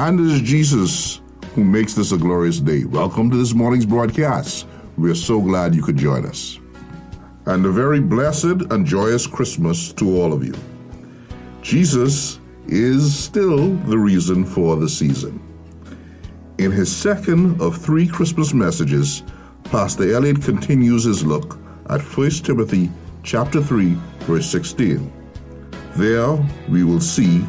And it is Jesus who makes this a glorious day. Welcome to this morning's broadcast. We are so glad you could join us. And a very blessed and joyous Christmas to all of you. Jesus is still the reason for the season. In his second of three Christmas messages, Pastor Elliott continues his look at 1 Timothy chapter 3 verse 16. There we will see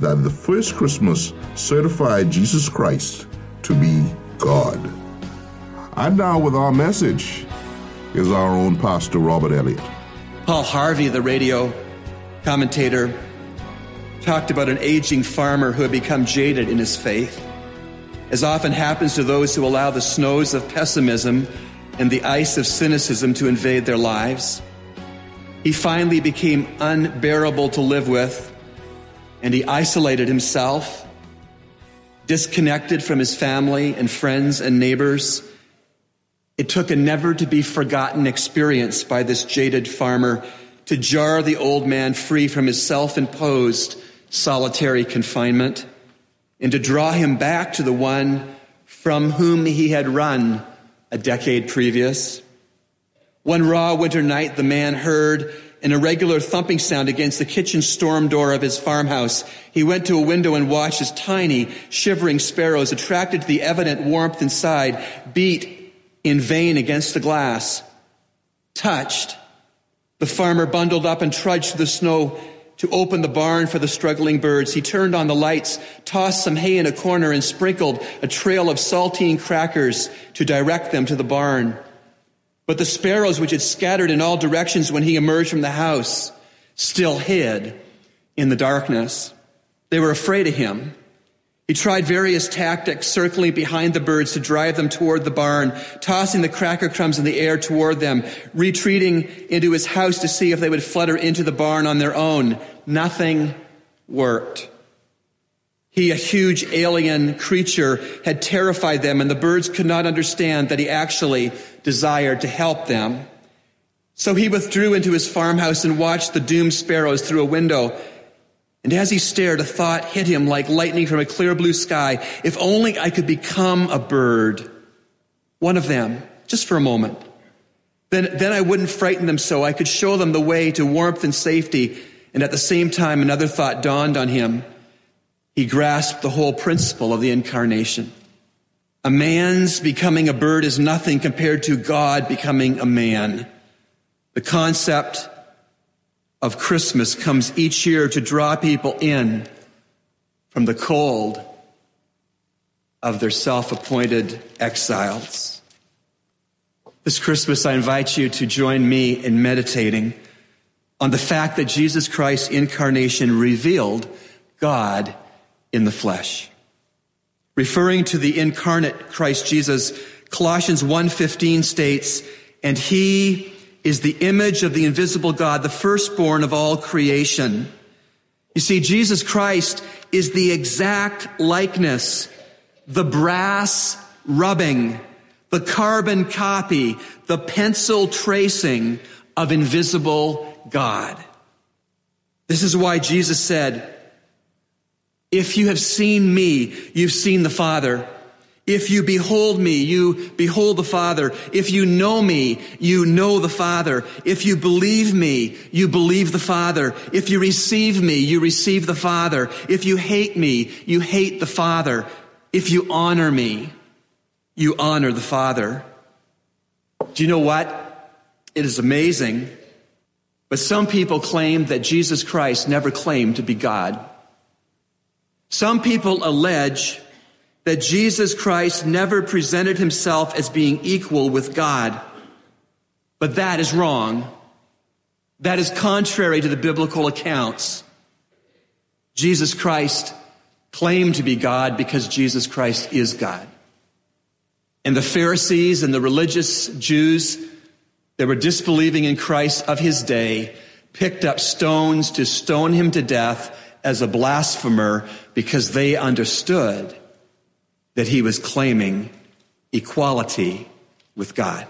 that the first Christmas certified Jesus Christ to be God. And now, with our message, is our own Pastor Robert Elliott. Paul Harvey, the radio commentator, talked about an aging farmer who had become jaded in his faith. As often happens to those who allow the snows of pessimism and the ice of cynicism to invade their lives, he finally became unbearable to live with and he isolated himself, disconnected from his family and friends and neighbors. It took a never to be forgotten experience by this jaded farmer to jar the old man free from his self imposed solitary confinement and to draw him back to the one from whom he had run a decade previous. One raw winter night, the man heard an irregular thumping sound against the kitchen storm door of his farmhouse. He went to a window and watched as tiny, shivering sparrows, attracted to the evident warmth inside, beat in vain against the glass. Touched, the farmer bundled up and trudged through the snow to open the barn for the struggling birds. He turned on the lights, tossed some hay in a corner, and sprinkled a trail of saltine crackers to direct them to the barn. But the sparrows, which had scattered in all directions when he emerged from the house, still hid in the darkness. They were afraid of him. He tried various tactics, circling behind the birds to drive them toward the barn, tossing the cracker crumbs in the air toward them, retreating into his house to see if they would flutter into the barn on their own. Nothing worked. He, a huge alien creature, had terrified them, and the birds could not understand that he actually desired to help them. So he withdrew into his farmhouse and watched the doomed sparrows through a window. And as he stared, a thought hit him like lightning from a clear blue sky. If only I could become a bird, one of them, just for a moment. Then, then I wouldn't frighten them so. I could show them the way to warmth and safety. And at the same time, another thought dawned on him. He grasped the whole principle of the incarnation. A man's becoming a bird is nothing compared to God becoming a man. The concept of Christmas comes each year to draw people in from the cold of their self appointed exiles. This Christmas, I invite you to join me in meditating on the fact that Jesus Christ's incarnation revealed God in the flesh. Referring to the incarnate Christ Jesus, Colossians 1:15 states, "And he is the image of the invisible God, the firstborn of all creation. You see, Jesus Christ is the exact likeness, the brass rubbing, the carbon copy, the pencil tracing of invisible God. This is why Jesus said, if you have seen me, you've seen the Father. If you behold me, you behold the Father. If you know me, you know the Father. If you believe me, you believe the Father. If you receive me, you receive the Father. If you hate me, you hate the Father. If you honor me, you honor the Father. Do you know what? It is amazing. But some people claim that Jesus Christ never claimed to be God. Some people allege that Jesus Christ never presented himself as being equal with God. But that is wrong. That is contrary to the biblical accounts. Jesus Christ claimed to be God because Jesus Christ is God. And the Pharisees and the religious Jews that were disbelieving in Christ of his day picked up stones to stone him to death as a blasphemer because they understood that he was claiming equality with God.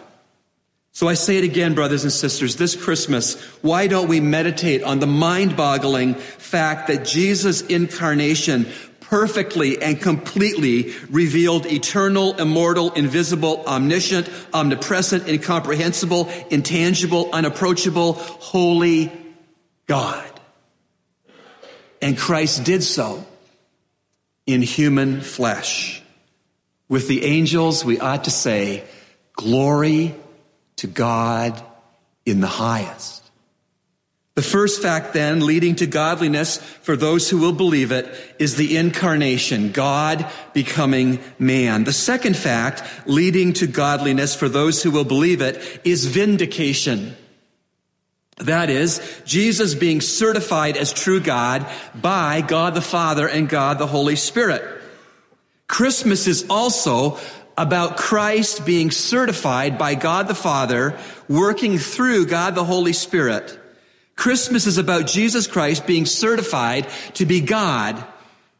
So I say it again, brothers and sisters, this Christmas, why don't we meditate on the mind boggling fact that Jesus' incarnation perfectly and completely revealed eternal, immortal, invisible, omniscient, omnipresent, incomprehensible, intangible, unapproachable, holy God. And Christ did so in human flesh. With the angels, we ought to say, Glory to God in the highest. The first fact then leading to godliness for those who will believe it is the incarnation, God becoming man. The second fact leading to godliness for those who will believe it is vindication. That is, Jesus being certified as true God by God the Father and God the Holy Spirit. Christmas is also about Christ being certified by God the Father, working through God the Holy Spirit. Christmas is about Jesus Christ being certified to be God,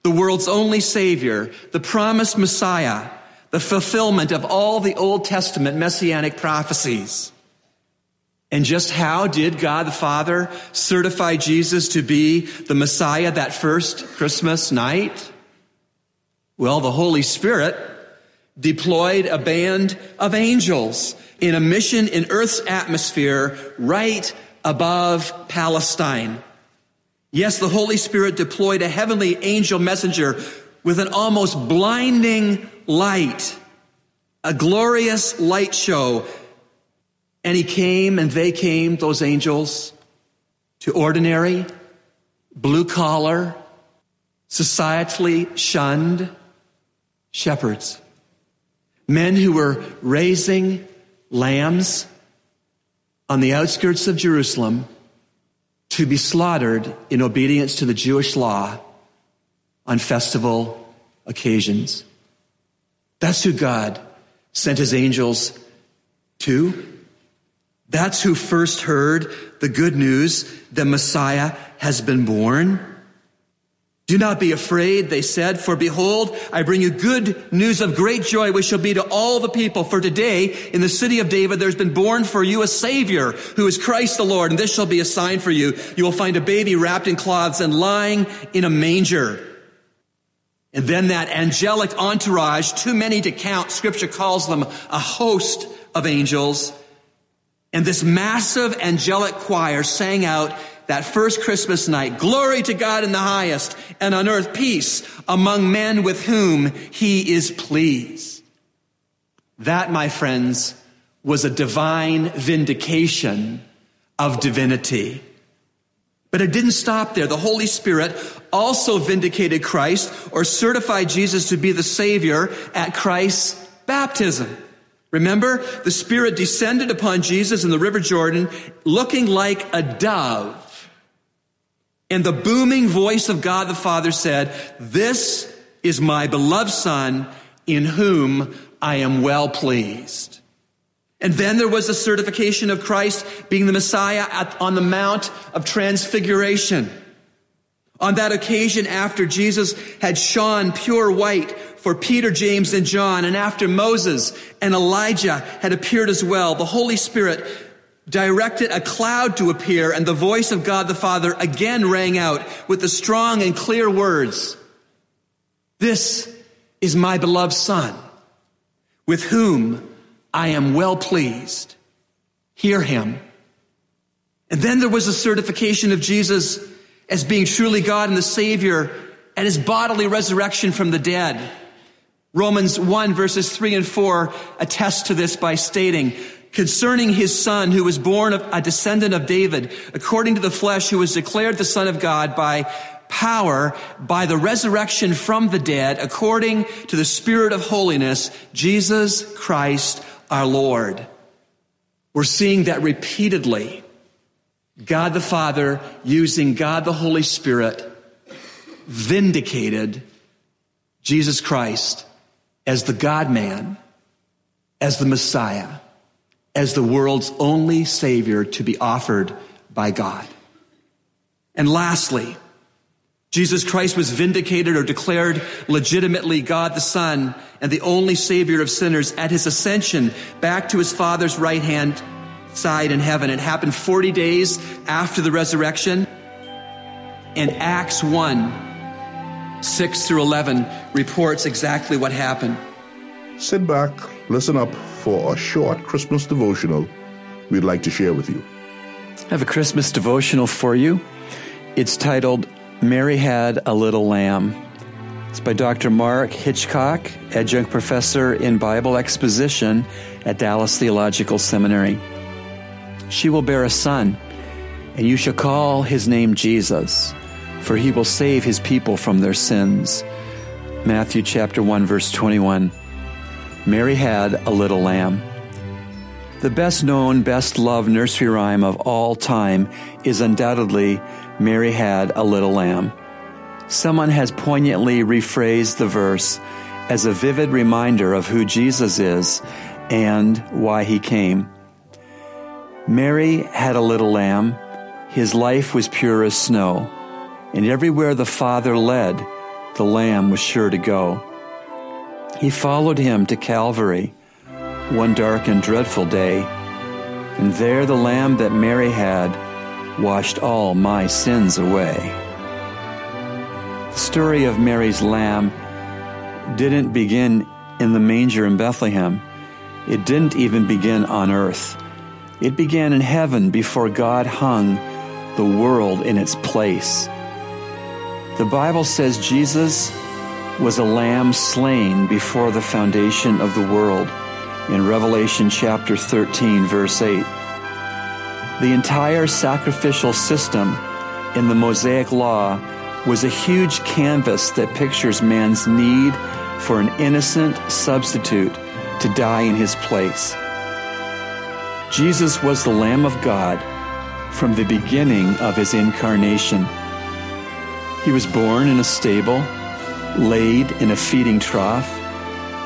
the world's only Savior, the promised Messiah, the fulfillment of all the Old Testament messianic prophecies. And just how did God the Father certify Jesus to be the Messiah that first Christmas night? Well, the Holy Spirit deployed a band of angels in a mission in Earth's atmosphere right above Palestine. Yes, the Holy Spirit deployed a heavenly angel messenger with an almost blinding light, a glorious light show. And he came and they came, those angels, to ordinary, blue collar, societally shunned shepherds. Men who were raising lambs on the outskirts of Jerusalem to be slaughtered in obedience to the Jewish law on festival occasions. That's who God sent his angels to. That's who first heard the good news that Messiah has been born. Do not be afraid, they said, for behold, I bring you good news of great joy, which shall be to all the people. For today, in the city of David, there's been born for you a Savior, who is Christ the Lord, and this shall be a sign for you. You will find a baby wrapped in cloths and lying in a manger. And then that angelic entourage, too many to count, scripture calls them a host of angels. And this massive angelic choir sang out, that first Christmas night. Glory to God in the highest and on earth peace among men with whom he is pleased. That, my friends, was a divine vindication of divinity. But it didn't stop there. The Holy Spirit also vindicated Christ or certified Jesus to be the Savior at Christ's baptism. Remember, the Spirit descended upon Jesus in the River Jordan looking like a dove. And the booming voice of God the Father said, This is my beloved Son in whom I am well pleased. And then there was a certification of Christ being the Messiah at, on the Mount of Transfiguration. On that occasion, after Jesus had shone pure white for Peter, James, and John, and after Moses and Elijah had appeared as well, the Holy Spirit directed a cloud to appear, and the voice of God the Father again rang out with the strong and clear words This is my beloved Son, with whom I am well pleased. Hear him. And then there was a certification of Jesus as being truly God and the Savior and his bodily resurrection from the dead. Romans 1 verses 3 and 4 attest to this by stating, concerning his son who was born of a descendant of David, according to the flesh, who was declared the son of God by power by the resurrection from the dead, according to the spirit of holiness, Jesus Christ our Lord. We're seeing that repeatedly. God the Father using God the Holy Spirit vindicated Jesus Christ as the God man, as the Messiah as the world's only Savior to be offered by God. And lastly, Jesus Christ was vindicated or declared legitimately God the Son and the only Savior of sinners at his ascension back to his Father's right hand side in heaven. It happened 40 days after the resurrection. And Acts 1, 6 through 11 reports exactly what happened. Sit back, listen up for a short Christmas devotional we'd like to share with you. I have a Christmas devotional for you. It's titled Mary Had a Little Lamb. It's by Dr. Mark Hitchcock, adjunct professor in Bible exposition at Dallas Theological Seminary. She will bear a son, and you shall call his name Jesus, for he will save his people from their sins. Matthew chapter 1 verse 21. Mary had a little lamb. The best known, best loved nursery rhyme of all time is undoubtedly Mary Had a Little Lamb. Someone has poignantly rephrased the verse as a vivid reminder of who Jesus is and why he came. Mary had a little lamb. His life was pure as snow, and everywhere the Father led, the lamb was sure to go. He followed him to Calvary one dark and dreadful day, and there the lamb that Mary had washed all my sins away. The story of Mary's lamb didn't begin in the manger in Bethlehem. It didn't even begin on earth. It began in heaven before God hung the world in its place. The Bible says Jesus was a lamb slain before the foundation of the world in Revelation chapter 13, verse 8. The entire sacrificial system in the Mosaic Law was a huge canvas that pictures man's need for an innocent substitute to die in his place. Jesus was the Lamb of God from the beginning of his incarnation. He was born in a stable, laid in a feeding trough,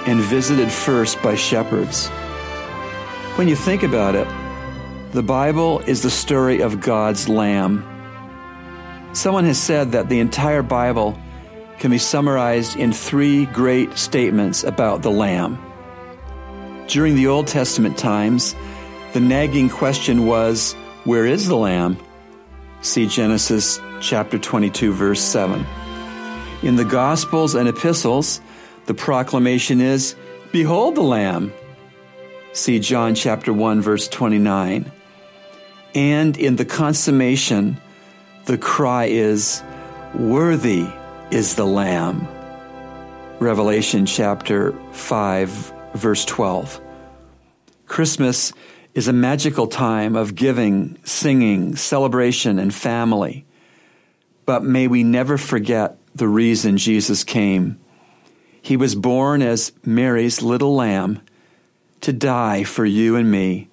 and visited first by shepherds. When you think about it, the Bible is the story of God's Lamb. Someone has said that the entire Bible can be summarized in three great statements about the Lamb. During the Old Testament times, the nagging question was, Where is the Lamb? See Genesis chapter 22, verse 7. In the Gospels and epistles, the proclamation is, Behold the Lamb. See John chapter 1, verse 29. And in the consummation, the cry is, Worthy is the Lamb. Revelation chapter 5, verse 12. Christmas is a magical time of giving, singing, celebration, and family. But may we never forget the reason Jesus came he was born as Mary's little lamb to die for you and me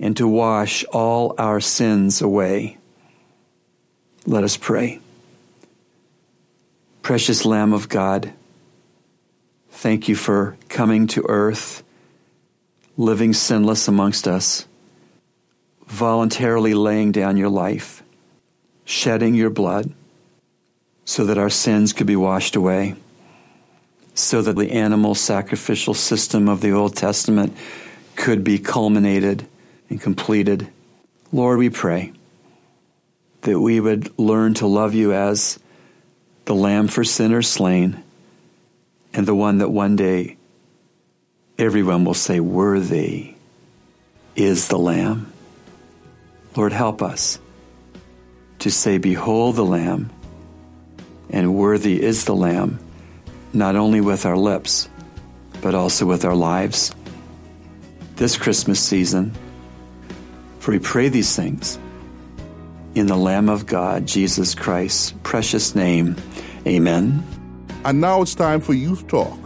and to wash all our sins away. Let us pray. Precious Lamb of God, thank you for coming to earth, living sinless amongst us, voluntarily laying down your life, shedding your blood so that our sins could be washed away so that the animal sacrificial system of the Old Testament could be culminated and completed. Lord, we pray that we would learn to love you as the lamb for sinners slain and the one that one day everyone will say, Worthy is the lamb. Lord, help us to say, Behold the lamb, and worthy is the lamb not only with our lips, but also with our lives. This Christmas season, for we pray these things in the Lamb of God, Jesus Christ's precious name. Amen. And now it's time for Youth Talk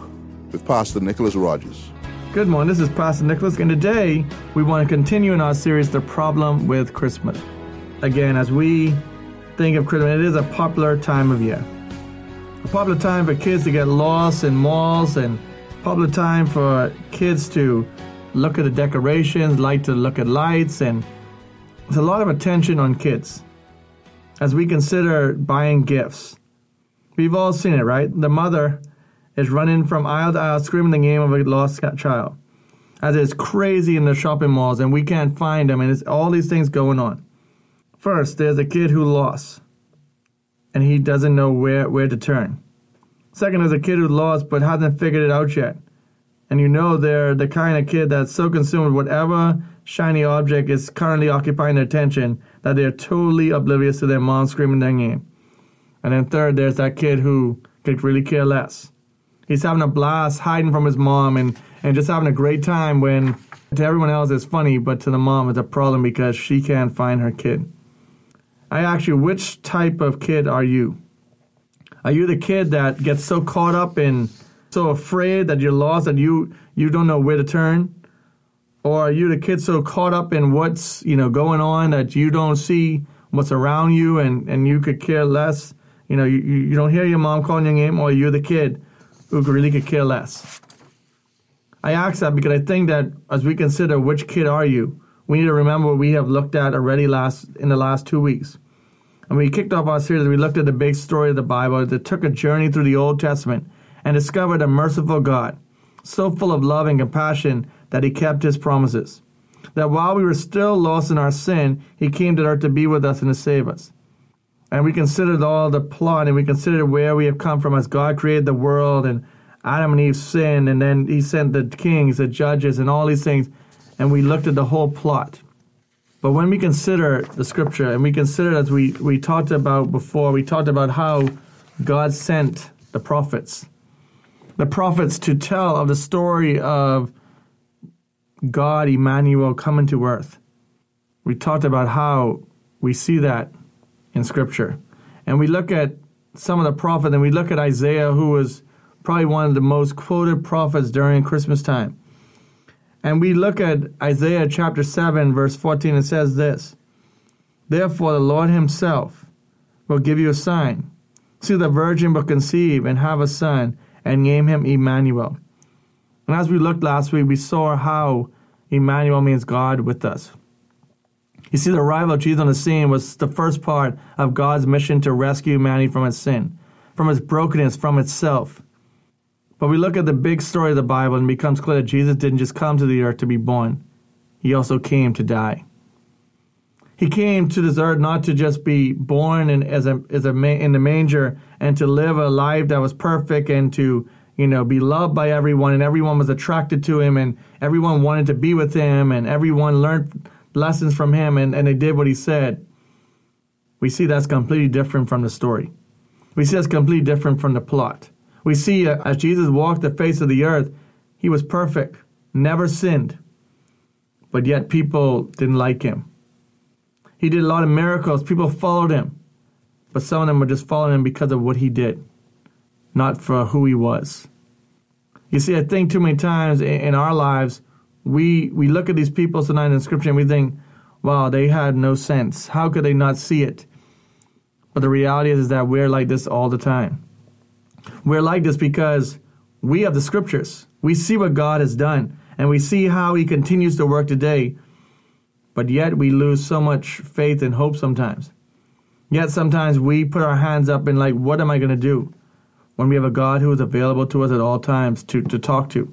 with Pastor Nicholas Rogers. Good morning. This is Pastor Nicholas, and today we want to continue in our series, The Problem with Christmas. Again, as we think of Christmas, it is a popular time of year a popular time for kids to get lost in malls and popular time for kids to look at the decorations, like to look at lights, and there's a lot of attention on kids as we consider buying gifts. We've all seen it, right? The mother is running from aisle to aisle screaming the name of a lost child. As it's crazy in the shopping malls and we can't find them and it's all these things going on. First, there's a kid who lost and he doesn't know where, where to turn. Second, there's a kid who lost but hasn't figured it out yet. And you know they're the kind of kid that's so consumed with whatever shiny object is currently occupying their attention that they're totally oblivious to their mom screaming their name. And then third, there's that kid who could really care less. He's having a blast hiding from his mom and, and just having a great time when to everyone else it's funny, but to the mom it's a problem because she can't find her kid. I ask you, which type of kid are you? Are you the kid that gets so caught up in, so afraid that you're lost that you you don't know where to turn, or are you the kid so caught up in what's you know going on that you don't see what's around you and and you could care less? You know, you, you don't hear your mom calling your name, or you're the kid who really could care less. I ask that because I think that as we consider which kid are you, we need to remember what we have looked at already last in the last two weeks. And we kicked off our series, we looked at the big story of the Bible that took a journey through the Old Testament and discovered a merciful God, so full of love and compassion that he kept his promises. That while we were still lost in our sin, he came to earth to be with us and to save us. And we considered all the plot and we considered where we have come from as God created the world and Adam and Eve sinned, and then he sent the kings, the judges, and all these things and we looked at the whole plot. But when we consider the scripture, and we consider, as we, we talked about before, we talked about how God sent the prophets. The prophets to tell of the story of God, Emmanuel, coming to earth. We talked about how we see that in scripture. And we look at some of the prophets, and we look at Isaiah, who was probably one of the most quoted prophets during Christmas time. And we look at Isaiah chapter 7, verse 14, it says this Therefore, the Lord Himself will give you a sign. See, the virgin will conceive and have a son, and name him Emmanuel. And as we looked last week, we saw how Emmanuel means God with us. You see, the arrival of Jesus on the scene was the first part of God's mission to rescue humanity from its sin, from its brokenness, from itself. But we look at the big story of the Bible and it becomes clear that Jesus didn't just come to the earth to be born, he also came to die. He came to this earth not to just be born in, as a, as a in the manger and to live a life that was perfect and to you know be loved by everyone and everyone was attracted to him and everyone wanted to be with him and everyone learned lessons from him and, and they did what he said. We see that's completely different from the story. We see that's completely different from the plot. We see uh, as Jesus walked the face of the earth, he was perfect, never sinned, but yet people didn't like him. He did a lot of miracles, people followed him, but some of them were just following him because of what he did, not for who he was. You see, I think too many times in our lives, we, we look at these people tonight in Scripture and we think, wow, they had no sense. How could they not see it? But the reality is, is that we're like this all the time. We're like this because we have the scriptures. We see what God has done and we see how he continues to work today. But yet we lose so much faith and hope sometimes. Yet sometimes we put our hands up and like, what am I going to do? When we have a God who is available to us at all times to, to talk to.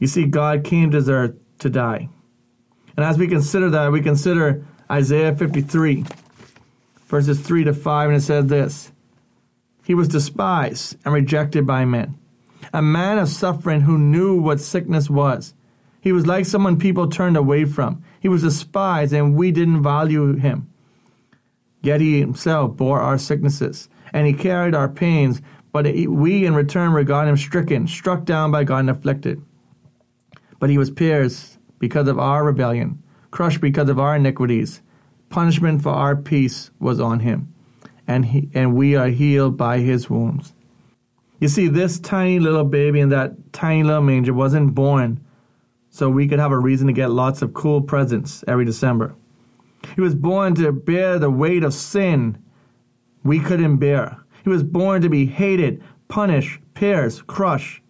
You see, God came to earth to die. And as we consider that, we consider Isaiah 53, verses 3 to 5, and it says this he was despised and rejected by men, a man of suffering who knew what sickness was. He was like someone people turned away from. He was despised, and we didn't value him. Yet he himself bore our sicknesses, and he carried our pains, but we in return regard him stricken, struck down by God, and afflicted. But he was pierced because of our rebellion, crushed because of our iniquities. Punishment for our peace was on him and, he, and we are healed by his wounds. You see, this tiny little baby in that tiny little manger wasn't born so we could have a reason to get lots of cool presents every December. He was born to bear the weight of sin we couldn't bear. He was born to be hated, punished, pierced, crushed,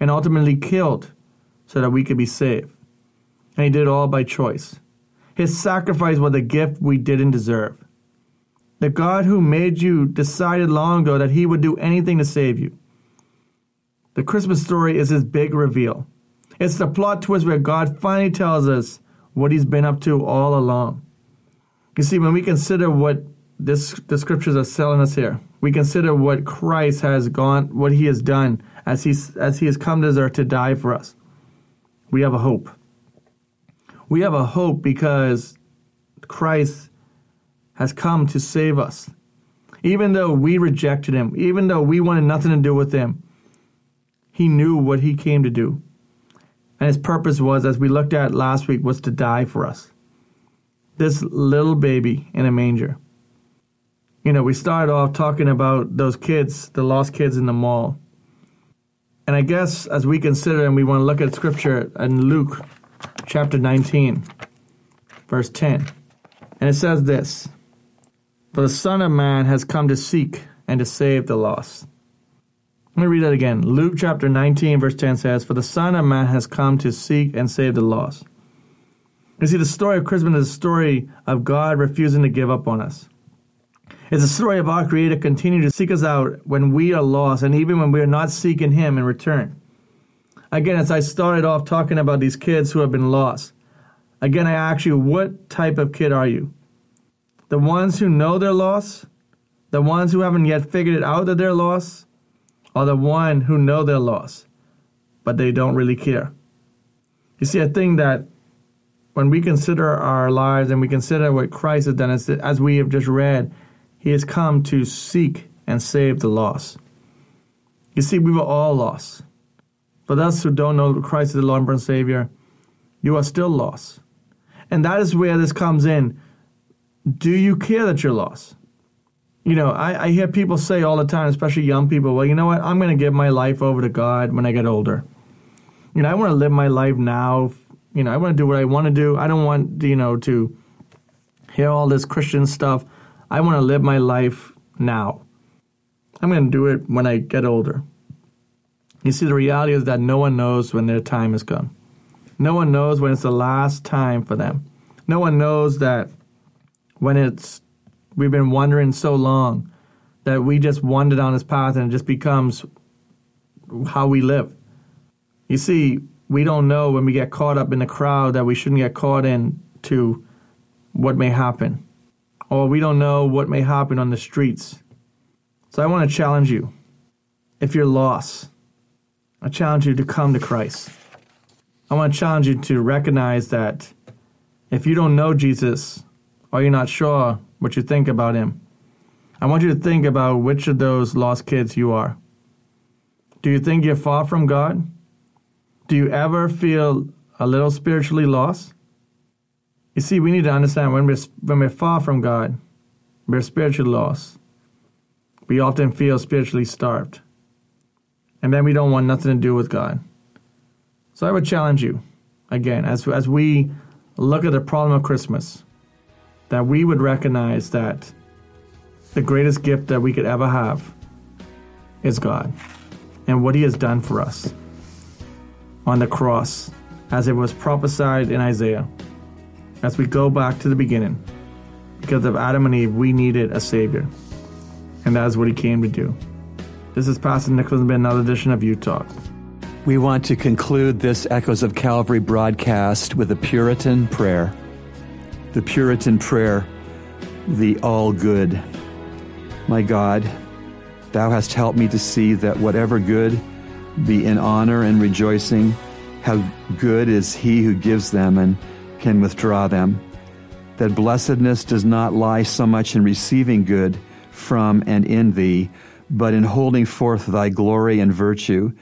and ultimately killed so that we could be saved. And he did it all by choice. His sacrifice was a gift we didn't deserve. The God who made you decided long ago that he would do anything to save you. The Christmas story is his big reveal. It's the plot twist where God finally tells us what he's been up to all along. You see, when we consider what this, the scriptures are telling us here, we consider what Christ has gone, what he has done as, he's, as he has come to earth to die for us. We have a hope. We have a hope because Christ has come to save us. Even though we rejected him, even though we wanted nothing to do with him, he knew what he came to do. And his purpose was, as we looked at last week, was to die for us. This little baby in a manger. You know, we started off talking about those kids, the lost kids in the mall. And I guess as we consider and we want to look at scripture in Luke chapter 19, verse 10. And it says this For the Son of Man has come to seek and to save the lost. Let me read that again. Luke chapter 19, verse 10 says, For the Son of Man has come to seek and save the lost. You see, the story of Christmas is a story of God refusing to give up on us. It's a story of our Creator continuing to seek us out when we are lost and even when we are not seeking Him in return. Again, as I started off talking about these kids who have been lost, again, I ask you, what type of kid are you? The ones who know they're lost? The ones who haven't yet figured it out that they're lost? Or the one who know they're lost, but they don't really care. You see, I think that when we consider our lives and we consider what Christ has done, as we have just read, He has come to seek and save the lost. You see, we were all lost. For those who don't know Christ as the Lord and Savior, you are still lost. And that is where this comes in. Do you care that you're lost? you know, I, I hear people say all the time, especially young people, well, you know what? I'm going to give my life over to God when I get older. You know, I want to live my life now. You know, I want to do what I want to do. I don't want, you know, to hear all this Christian stuff. I want to live my life now. I'm going to do it when I get older. You see, the reality is that no one knows when their time has come. No one knows when it's the last time for them. No one knows that when it's we've been wandering so long that we just wander down this path and it just becomes how we live. You see, we don't know when we get caught up in the crowd that we shouldn't get caught in to what may happen. Or we don't know what may happen on the streets. So I want to challenge you. If you're lost, I challenge you to come to Christ. I want to challenge you to recognize that if you don't know Jesus or you're not sure what you think about him. I want you to think about which of those lost kids you are. Do you think you're far from God? Do you ever feel a little spiritually lost? You see, we need to understand when we're, when we're far from God, we're spiritually lost. We often feel spiritually starved. And then we don't want nothing to do with God. So I would challenge you, again, as, as we look at the problem of Christmas, that we would recognize that the greatest gift that we could ever have is God and what He has done for us on the cross, as it was prophesied in Isaiah. As we go back to the beginning, because of Adam and Eve, we needed a Savior, and that is what He came to do. This is Pastor Nicholas, and another edition of Youth Talk. We want to conclude this Echoes of Calvary broadcast with a Puritan prayer the Puritan prayer, the all good. My God, thou hast helped me to see that whatever good be in honor and rejoicing, how good is he who gives them and can withdraw them. That blessedness does not lie so much in receiving good from and in thee, but in holding forth thy glory and virtue,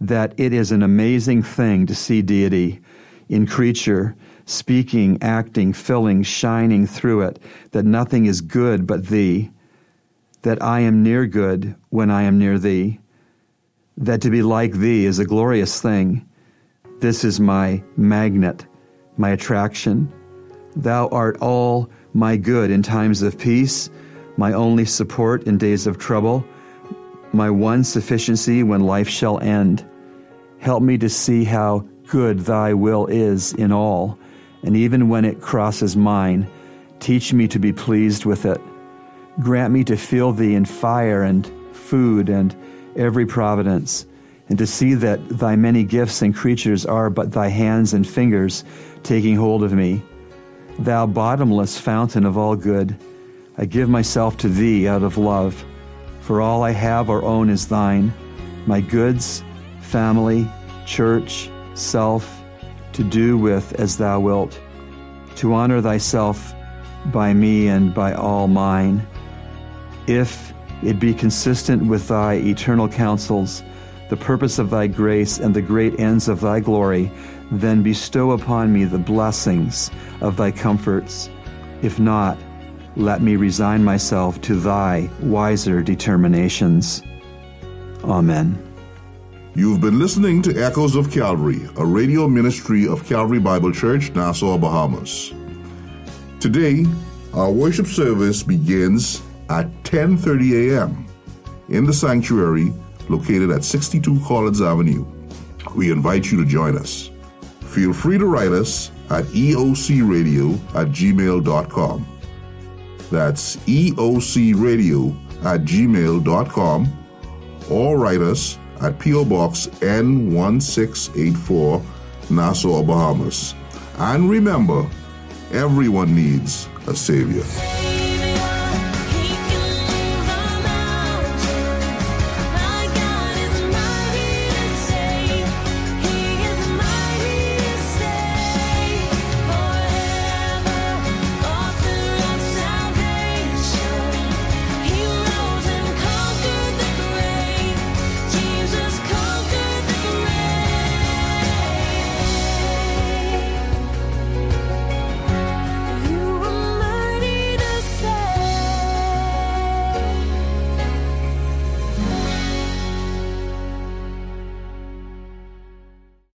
that it is an amazing thing to see deity in creature speaking, acting, filling, shining through it, that nothing is good but thee, that I am near good when I am near thee, that to be like thee is a glorious thing. This is my magnet, my attraction. Thou art all my good in times of peace, my only support in days of trouble, my one sufficiency when life shall end. Help me to see how good thy will is in all and even when it crosses mine, teach me to be pleased with it. Grant me to feel thee in fire and food and every providence, and to see that thy many gifts and creatures are but thy hands and fingers taking hold of me. Thou bottomless fountain of all good, I give myself to thee out of love, for all I have or own is thine, my goods, family, church, self, to do with as thou wilt, to honor thyself by me and by all mine. If it be consistent with thy eternal counsels, the purpose of thy grace and the great ends of thy glory, then bestow upon me the blessings of thy comforts. If not, let me resign myself to thy wiser determinations. Amen. You've been listening to Echoes of Calvary, a radio ministry of Calvary Bible Church, Nassau, Bahamas. Today, our worship service begins at 10:30 a.m. in the sanctuary located at 62 Collins Avenue. We invite you to join us. Feel free to write us at eocradio at gmail.com. That's eocradio at gmail.com or write us at P.O. Box N1684, Nassau, Bahamas. And remember, everyone needs a Savior.